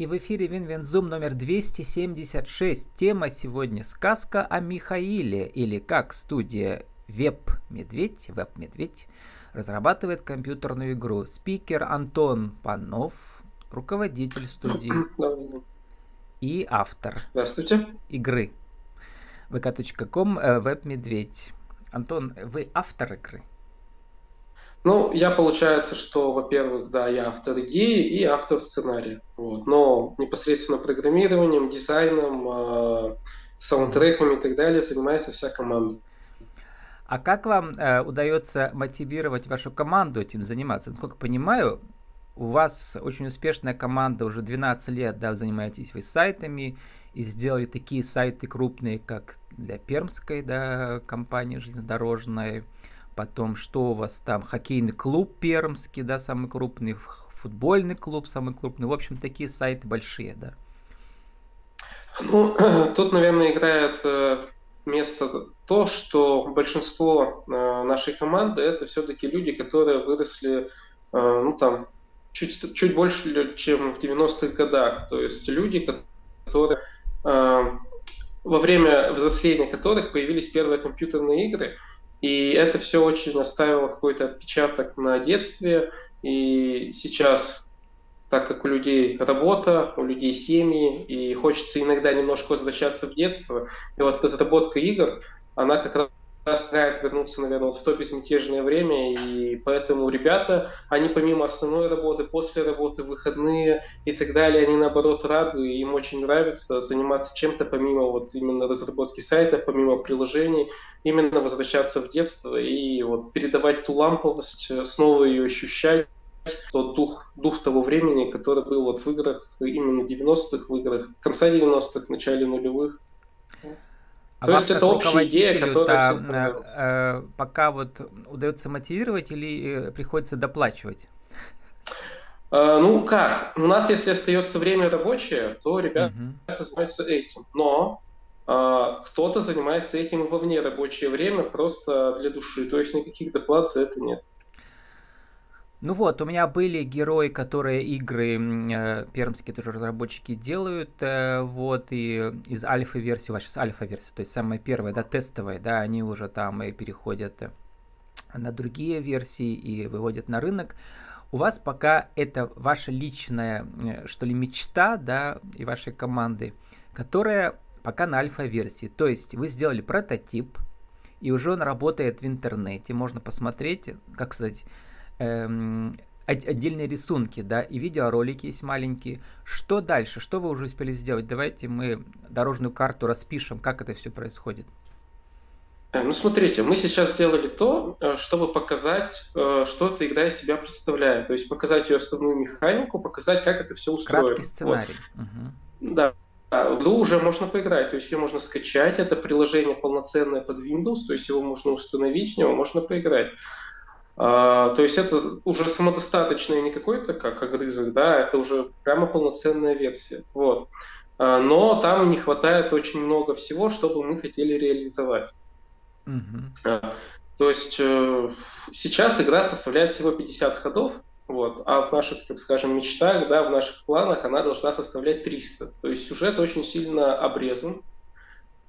и в эфире Винвензум номер 276. Тема сегодня «Сказка о Михаиле» или как студия Веб-Медведь, Веб-Медведь разрабатывает компьютерную игру. Спикер Антон Панов, руководитель студии и автор Здравствуйте. игры vk.com э, Веб-Медведь. Антон, вы автор игры? Ну, я получается, что, во-первых, да, я автор идеи и автор сценария. Вот. Но непосредственно программированием, дизайном, э, саундтреками и так далее занимается вся команда. А как вам э, удается мотивировать вашу команду этим заниматься? Насколько понимаю, у вас очень успешная команда, уже 12 лет, да, занимаетесь вы сайтами и сделали такие сайты крупные, как для пермской, да, компании железнодорожной, потом что у вас там, хоккейный клуб пермский, да, самый крупный, футбольный клуб самый крупный, в общем, такие сайты большие, да. Ну, тут, наверное, играет э, место то, что большинство э, нашей команды это все-таки люди, которые выросли, э, ну там, чуть, чуть больше, чем в 90-х годах. То есть люди, которые во время взросления которых появились первые компьютерные игры, и это все очень оставило какой-то отпечаток на детстве. И сейчас, так как у людей работа, у людей семьи, и хочется иногда немножко возвращаться в детство, и вот разработка игр, она как помогает вернуться, наверное, вот в то безмятежное время, и поэтому ребята, они помимо основной работы, после работы, выходные и так далее, они наоборот рады, им очень нравится заниматься чем-то помимо вот именно разработки сайтов, помимо приложений, именно возвращаться в детство и вот передавать ту ламповость, снова ее ощущать, тот дух, дух того времени, который был вот в играх, именно 90-х, в играх конца 90-х, начале нулевых. А То есть это общая идея, которая э, э, пока вот удается мотивировать или э, приходится доплачивать? Э, ну как, у нас если остается время рабочее, то ребята угу. занимаются этим. Но э, кто-то занимается этим во вне рабочее время просто для души. То есть никаких доплат за это нет. Ну вот, у меня были герои, которые игры э, пермские тоже разработчики делают, э, вот, и из альфа-версии, у вас альфа-версия, то есть самая первая, да, тестовая, да, они уже там и переходят э, на другие версии и выводят на рынок. У вас пока это ваша личная, э, что ли, мечта, да, и вашей команды, которая пока на альфа-версии. То есть вы сделали прототип, и уже он работает в интернете, можно посмотреть, как сказать, эм, отдельные рисунки, да, и видеоролики есть маленькие. Что дальше? Что вы уже успели сделать? Давайте мы дорожную карту распишем, как это все происходит. Э, ну, смотрите, мы сейчас сделали то, э, чтобы показать, э, что эта игра из себя представляет. То есть показать ее основную механику, показать, как это все устроено. Краткий сценарий. Вот. Угу. Да. В игру уже можно поиграть, то есть ее можно скачать, это приложение полноценное под Windows, то есть его можно установить, в него можно поиграть. А, то есть это уже самодостаточное не какой-то как огрызок, да, это уже прямо полноценная версия. Вот. А, но там не хватает очень много всего, чтобы мы хотели реализовать. Mm-hmm. То есть э, сейчас игра составляет всего 50 ходов, вот, а в наших, так скажем, мечтах, да, в наших планах она должна составлять 300. То есть сюжет очень сильно обрезан,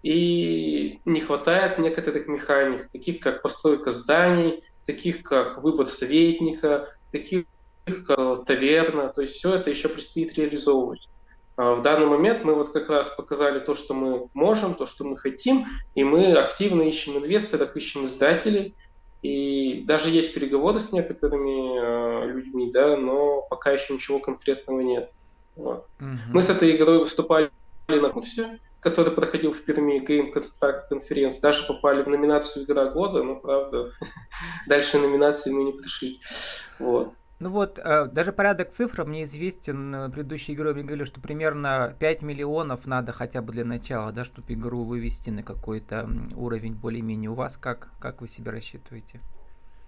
и не хватает некоторых механик, таких как постройка зданий, таких как выбор советника, таких как таверна. То есть все это еще предстоит реализовывать. А в данный момент мы вот как раз показали то, что мы можем, то, что мы хотим, и мы активно ищем инвесторов, ищем издателей, и даже есть переговоры с некоторыми э, людьми, да, но пока еще ничего конкретного нет. Вот. Угу. Мы с этой игрой выступали на курсе, который проходил в Перми, Game Construct Conference, даже попали в номинацию «Игра года», но, правда, дальше номинации мы не пришли. Вот. Ну вот, э, даже порядок цифр мне известен. Э, предыдущей игрой мне говорили, что примерно 5 миллионов надо хотя бы для начала, да, чтобы игру вывести на какой-то уровень более-менее. У вас как? Как вы себе рассчитываете?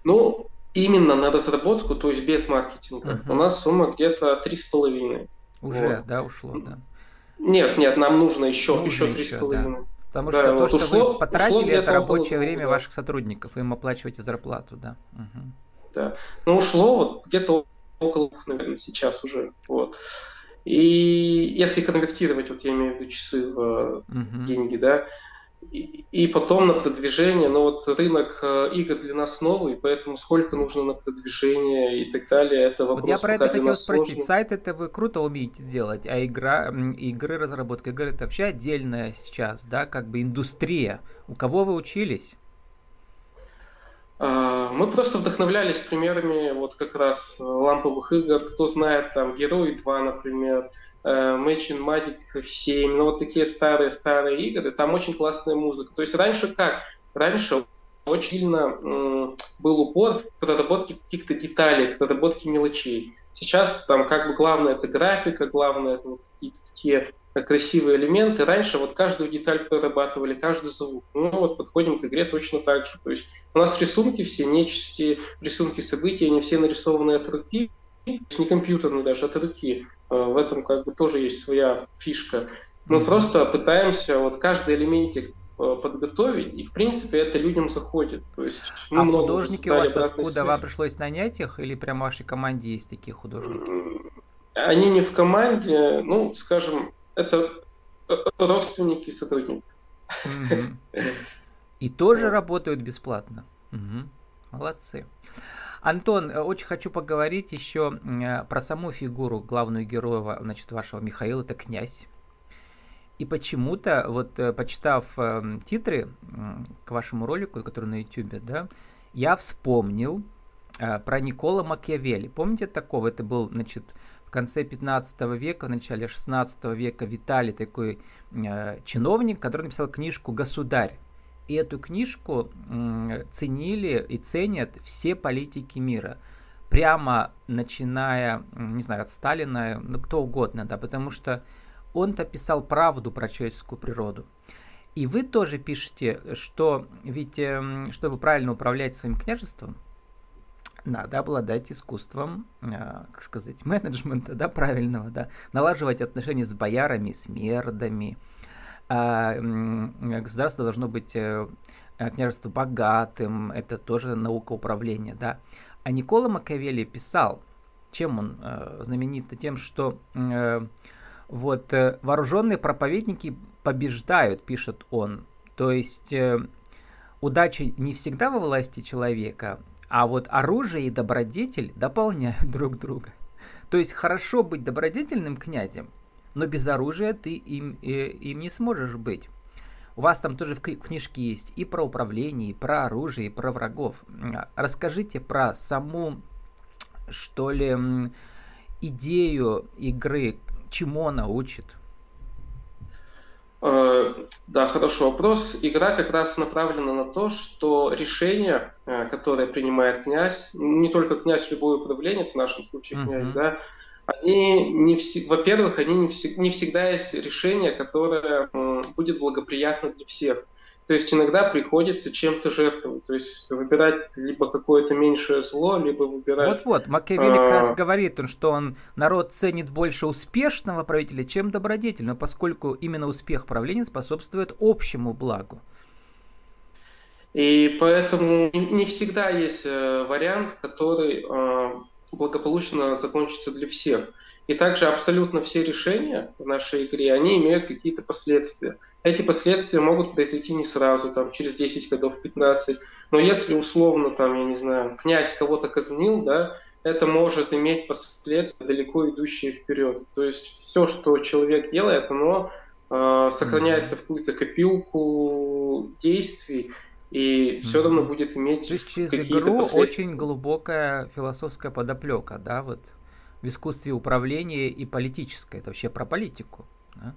Ну, именно на разработку, то есть без маркетинга, uh-huh. у нас сумма где-то 3,5. Уже, вот. да, ушло, да. Нет, нет, нам нужно еще, нужно еще три с половиной. Потому да, что вот то, что ушло, вы потратили, ушло это рабочее около, время да. ваших сотрудников, вы им оплачиваете зарплату, да. Угу. Да. Ну, ушло вот где-то около, наверное, сейчас уже. Вот. И если конвертировать, вот я имею в виду часы в uh-huh. деньги, да, и, потом на продвижение, но вот рынок э, игр для нас новый, поэтому сколько нужно на продвижение и так далее, это вопрос. Вот я про это хотел спросить. Сложный. Сайт это вы круто умеете делать, а игра, игры, разработка игр это вообще отдельная сейчас, да, как бы индустрия. У кого вы учились? А, мы просто вдохновлялись примерами вот как раз э, ламповых игр. Кто знает, там, Герои 2, например, Matching Magic 7, ну вот такие старые-старые игры, там очень классная музыка. То есть раньше как? Раньше очень сильно был упор в проработке каких-то деталей, в мелочей. Сейчас там как бы главное это графика, главное это вот какие-то такие красивые элементы. Раньше вот каждую деталь прорабатывали, каждый звук. Ну вот подходим к игре точно так же. То есть у нас рисунки все нечисти, рисунки событий, они все нарисованы от руки, то есть не компьютерные даже, от руки. Э, в этом как бы тоже есть своя фишка. Мы mm-hmm. просто пытаемся вот каждый элементик э, подготовить, и в принципе это людям заходит. То есть, мы а художники у вас откуда вам пришлось нанять их, или прям в вашей команде есть такие художники? Они не в команде, ну, скажем, это родственники сотрудников. И тоже работают бесплатно. Молодцы. Антон, э, очень хочу поговорить еще э, про саму фигуру главную героя, значит, вашего Михаила, это князь. И почему-то, вот э, почитав э, титры к вашему ролику, который на YouTube, да, я вспомнил про Никола Макиавелли. Помните такого? Это был, значит, конце 15 века, в начале 16 века Виталий, такой э, чиновник, который написал книжку «Государь». И эту книжку ценили и ценят все политики мира. Прямо начиная, не знаю, от Сталина, ну кто угодно, да, потому что он-то писал правду про человеческую природу. И вы тоже пишете, что ведь, эм, чтобы правильно управлять своим княжеством, надо обладать искусством, э, как сказать, менеджмента, да, правильного, да, налаживать отношения с боярами, с мердами, а, государство должно быть э, э, княжество богатым, это тоже наука управления, да. А Никола Макавелли писал, чем он э, знаменит? Тем, что вот вооруженные проповедники побеждают, пишет он. То есть удача не всегда во власти человека, а вот оружие и добродетель дополняют друг друга. То есть хорошо быть добродетельным князем, но без оружия ты им, э, им не сможешь быть. У вас там тоже в книжке есть и про управление, и про оружие, и про врагов. Расскажите про саму, что ли, идею игры, чему она учит. Э, да, хороший вопрос. Игра как раз направлена на то, что решение, э, которое принимает князь, не только князь, любой управленец, в нашем случае uh-huh. князь, да, они не все, во-первых, они не, все, не всегда есть решение, которое будет благоприятно для всех. То есть иногда приходится чем-то жертвовать, то есть выбирать либо какое-то меньшее зло, либо выбирать... Вот-вот, Макиавелли как раз а, говорит, он, что он, народ ценит больше успешного правителя, чем добродетельного, поскольку именно успех правления способствует общему благу. И поэтому не всегда есть э, вариант, который а, благополучно закончится для всех. И также абсолютно все решения в нашей игре, они имеют какие-то последствия. Эти последствия могут произойти не сразу, там, через 10 годов, 15. Но если условно, там, я не знаю, князь кого-то казнил, да, это может иметь последствия, далеко идущие вперед. То есть все, что человек делает, оно э, сохраняется в какую-то копилку действий, и все mm-hmm. равно будет иметь То есть через игру очень глубокая философская подоплека, да, вот в искусстве управления и политическое. Это вообще про политику. Да?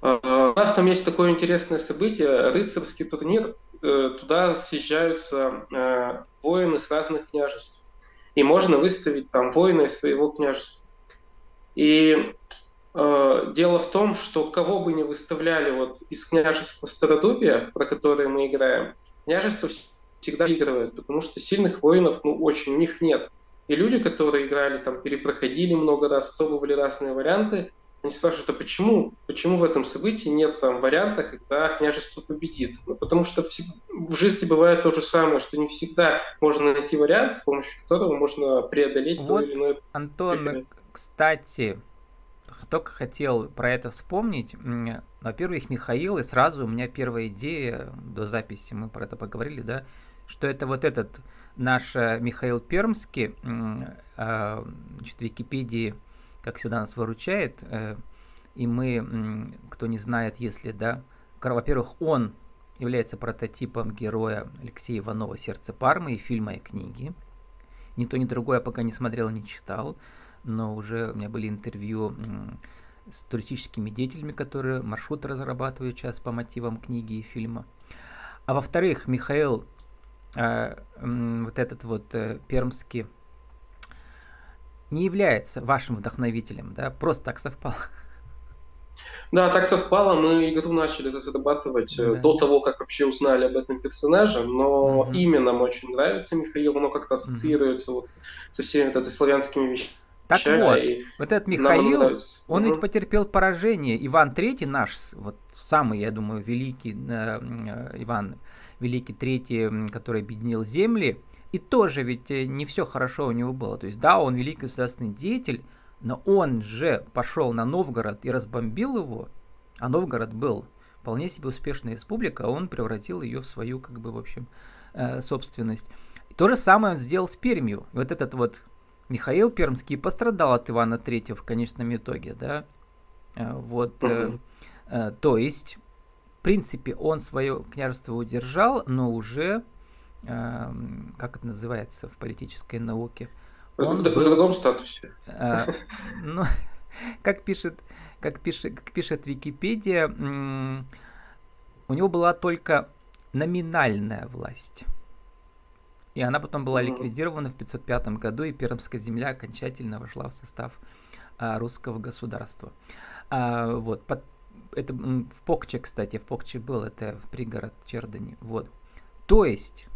А, у нас там есть такое интересное событие, рыцарский турнир. Э, туда съезжаются э, воины с разных княжеств. И можно выставить там воина из своего княжества. И дело в том, что кого бы ни выставляли вот из княжества Стародубия, про которое мы играем, княжество всегда выигрывает, потому что сильных воинов, ну, очень у них нет. И люди, которые играли, там, перепроходили много раз, пробовали разные варианты, они спрашивают, а почему, почему в этом событии нет там варианта, когда княжество победит? Ну, потому что в, в жизни бывает то же самое, что не всегда можно найти вариант, с помощью которого можно преодолеть вот, то или иное. Антон, кстати, только хотел про это вспомнить. Во-первых, Михаил, и сразу у меня первая идея, до записи мы про это поговорили, да, что это вот этот наш э, Михаил Пермский, а, значит, Википедии, как всегда, нас выручает, э, и мы, кто не знает, если, да, во-первых, он является прототипом героя Алексея Иванова «Сердце Пармы» и фильма и книги. Ни то, ни другое я пока не смотрел, не читал, но уже у меня были интервью с туристическими деятелями, которые маршрут разрабатывают сейчас по мотивам книги и фильма. А во-вторых, Михаил, э, э, вот этот вот э, пермский, не является вашим вдохновителем, да, просто так совпало. Да, так совпало, мы игру начали разрабатывать э, да. до того, как вообще узнали об этом персонаже, но угу. имя нам очень нравится Михаил, оно как-то ассоциируется угу. вот со всеми вот славянскими вещами. Так вот, и вот этот Михаил, он ведь потерпел поражение. Иван III, наш вот самый, я думаю, великий э, э, Иван, великий третий, который объединил земли, и тоже ведь э, не все хорошо у него было. То есть, да, он великий государственный деятель, но он же пошел на Новгород и разбомбил его, а Новгород был вполне себе успешная республика, а он превратил ее в свою, как бы, в общем, э, собственность. И то же самое он сделал с Пермью. Вот этот вот Михаил Пермский пострадал от Ивана Третьего в конечном итоге, да. Э, вот, э, э, то есть, в принципе, он свое княжество удержал, но уже, э, как это называется в политической науке, он в был, другом статусе. А, ну, как пишет, как пишет, как пишет Википедия, у него была только номинальная власть. И она потом была ликвидирована в 505 году, и Пермская земля окончательно вошла в состав а, русского государства. А, вот, под, это в Покче, кстати, в Покче был, это в пригород Чердани. Вот. То есть,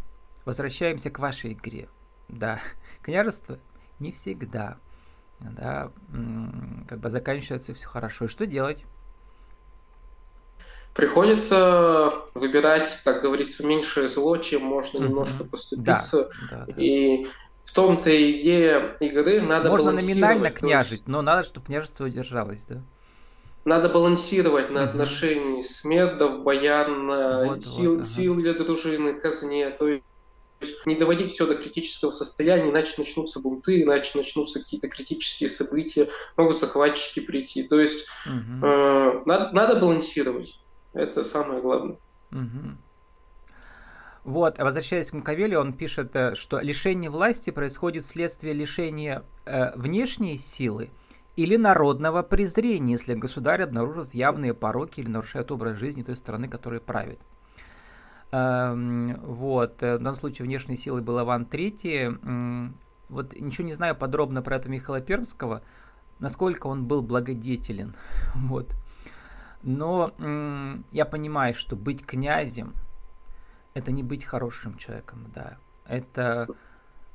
возвращаемся к вашей игре. Да, княжество не всегда, да, как бы заканчивается все хорошо. И что делать? Приходится выбирать, как говорится, меньшее зло, чем можно mm-hmm. немножко поступиться. Да, да, да. И в том-то идея игры надо Можно номинально княжить, но надо, чтобы княжество удержалось, да? Надо балансировать на отношении смердов, боян, вот, сил, вот, ага. сил для дружины, казне. То есть не доводить все до критического состояния, иначе начнутся бунты, иначе начнутся какие-то критические события, могут захватчики прийти. То есть угу. э, надо, надо балансировать. Это самое главное. Угу. Вот, возвращаясь к Макавелли, он пишет, э, что лишение власти происходит вследствие лишения э, внешней силы или народного презрения, если государь обнаружит явные пороки или нарушает образ жизни той страны, которой правит. Эм, вот, э, в данном случае внешней силой был Иван III. Вот ничего не знаю подробно про это Михаила Пермского, насколько он был благодетелен. Вот. Но я понимаю, что быть князем это не быть хорошим человеком, да. Это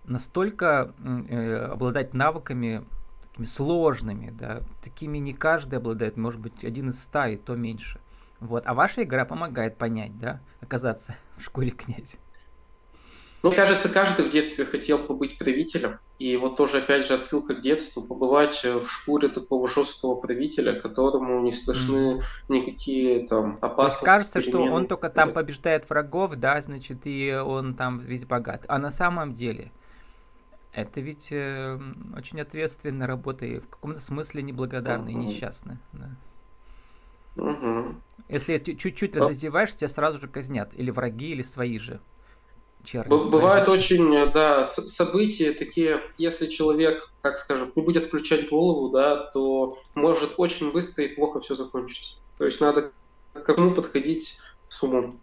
настолько э, обладать навыками такими сложными, да, такими не каждый обладает, может быть, один из ста и то меньше. Вот. А ваша игра помогает понять, да, оказаться в шкуре князя. Ну, кажется, каждый в детстве хотел побыть правителем. И вот тоже, опять же, отсылка к детству, побывать в шкуре такого жесткого правителя, которому не страшны mm. никакие там опасности. То есть кажется, что он только там побеждает врагов, да, значит, и он там весь богат. А на самом деле, это ведь э, очень ответственная работа и в каком-то смысле неблагодарная uh-huh. и несчастная. Да. Угу. Если чуть-чуть а... разозеваешь, тебя сразу же казнят. Или враги, или свои же. Черни, Бывают очень, да, события такие, если человек, как скажем, не будет включать голову, да, то может очень быстро и плохо все закончиться. То есть надо к кому подходить с умом.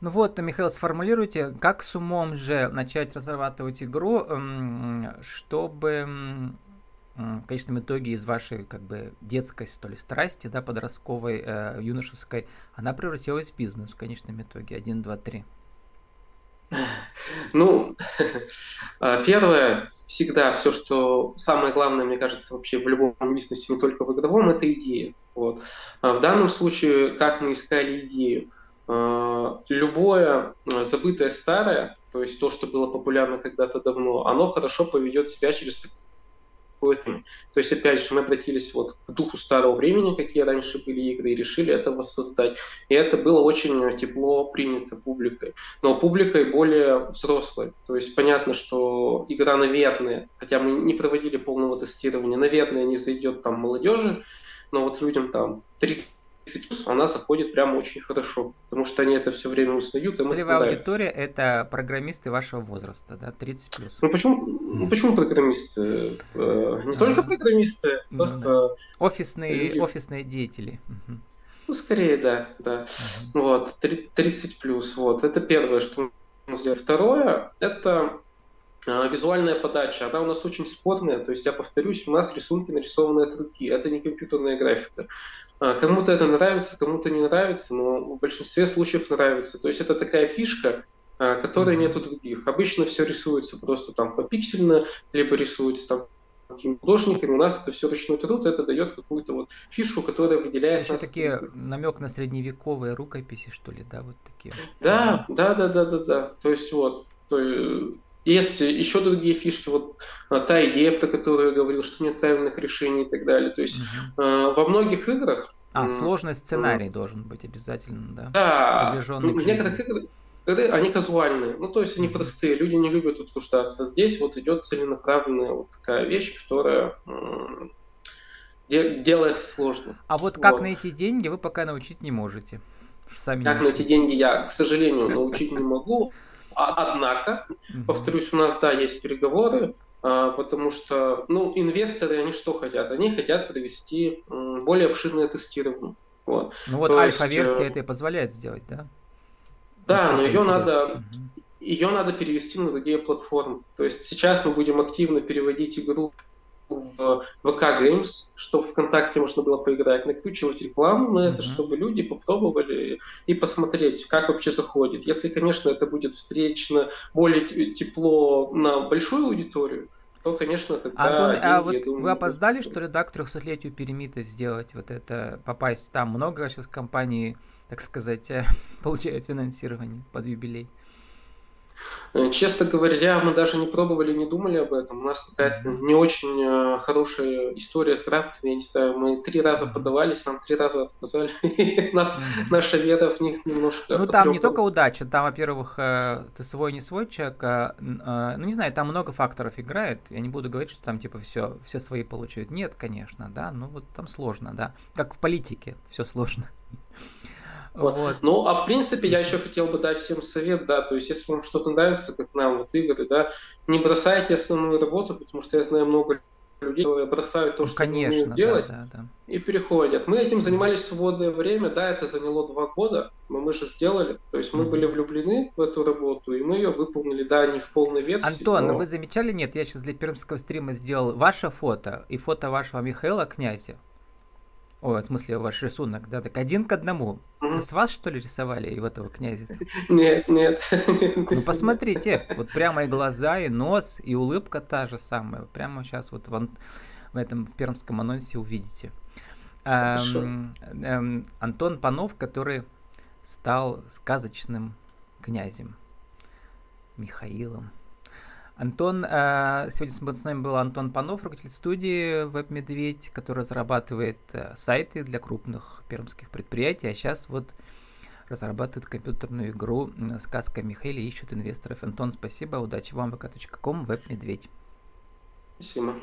Ну вот, Михаил, сформулируйте, как с умом же начать разрабатывать игру, чтобы в конечном итоге из вашей как бы детской, что ли, страсти, да, подростковой, э, юношеской, она превратилась в бизнес в конечном итоге. Один, два, три. Ну, а, первое, всегда все, что самое главное, мне кажется, вообще в любом бизнесе, не только в игровом, это идея. Вот. А в данном случае, как мы искали идею? А, любое забытое старое, то есть то, что было популярно когда-то давно, оно хорошо поведет себя через То есть, опять же, мы обратились вот к духу старого времени, какие раньше были игры, и решили это воссоздать. И это было очень тепло принято публикой. Но публикой более взрослой. То есть, понятно, что игра, наверное, хотя мы не проводили полного тестирования, наверное, не зайдет там молодежи, но вот людям там 30 она заходит прямо очень хорошо, потому что они это все время узнают. Им Целевая аудитория – это программисты вашего возраста, да, 30 плюс. Ну почему, ну, почему программисты? Э, не только программисты, ну просто… Офисные, люди... офисные деятели. Ну, скорее, да, да. Вот, 30 плюс, вот. Это первое, что мы сделали. Второе – это визуальная подача, она у нас очень спорная, то есть я повторюсь, у нас рисунки нарисованы от руки, это не компьютерная графика. А, кому-то это нравится, кому-то не нравится, но в большинстве случаев нравится. То есть это такая фишка, а, которой mm-hmm. нету других. Обычно все рисуется просто там попиксельно, либо рисуется там какими художниками. У нас это все ручной труд, это дает какую-то вот фишку, которая выделяет Еще нас. такие намек на средневековые рукописи, что ли, да, вот такие. Да, да, да, да, да, да. То есть вот, то, есть еще другие фишки, вот а, та идея, про которую я говорил, что нет правильных решений и так далее. То есть угу. э, во многих играх... А, сложный сценарий э, должен быть обязательно, да? Да, ну, в некоторых играх они казуальные, ну то есть они простые, люди не любят утруждаться. Здесь вот идет целенаправленная вот такая вещь, которая де- делается сложно. А вот как вот. найти деньги, вы пока научить не можете. Сами как найти деньги я, к сожалению, научить не могу. Однако, повторюсь, у нас, да, есть переговоры, а, потому что, ну, инвесторы, они что хотят? Они хотят провести более обширное тестирование. Вот. Ну вот альфа-версия э, это и позволяет сделать, да? Да, но ее надо, ее надо перевести на другие платформы. То есть сейчас мы будем активно переводить игру в ВК Games, чтобы ВКонтакте можно было поиграть, накручивать рекламу на это, mm-hmm. чтобы люди попробовали и посмотреть, как вообще заходит. Если, конечно, это будет встречно более тепло на большую аудиторию, то, конечно, тогда... Антон, деньги, а вот думаю, вы опоздали, что ли, да, к 300-летию Перемита сделать вот это, попасть? Там много сейчас компаний, так сказать, получают финансирование под юбилей. Э, честно говоря, мы даже не пробовали, не думали об этом. У нас какая-то не очень э, хорошая история с грантами. Я не знаю, мы три раза подавались, нам три раза отказали. Нас, наша вера в них немножко Ну, там не только удача. Там, во-первых, э, ты свой, не свой человек. А, ну, не знаю, там много факторов играет. Я не буду говорить, что там, типа, все, все свои получают. Нет, конечно, да. Ну, вот там сложно, да. Как в политике все сложно. Вот. Вот. Ну, а в принципе, я еще хотел бы дать всем совет, да, то есть, если вам что-то нравится, как нам, вот игры, да, не бросайте основную работу, потому что я знаю много людей, которые бросают то, ну, что конечно, они умеют делать, да, да, да. и переходят. Мы этим занимались в свободное время, да, это заняло два года, но мы же сделали. То есть мы были влюблены в эту работу, и мы ее выполнили, да, не в полной версии. Антон, но... вы замечали, нет, я сейчас для пермского стрима сделал ваше фото и фото вашего Михаила Князя. Ой, в смысле, ваш рисунок, да, так один к одному. Mm-hmm. С вас, что ли, рисовали и этого князя? Нет, нет. Ну, посмотрите, вот прямо и глаза, и нос, и улыбка та же самая. Прямо сейчас вот в, в этом в пермском анонсе увидите. Эм, эм, Антон Панов, который стал сказочным князем Михаилом. Антон, э, сегодня с нами был Антон Панов, руководитель студии Веб-Медведь, который разрабатывает э, сайты для крупных пермских предприятий, а сейчас вот разрабатывает компьютерную игру «Сказка Михаила» ищут инвесторов. Антон, спасибо, удачи вам, vk.com, Веб-Медведь. Спасибо.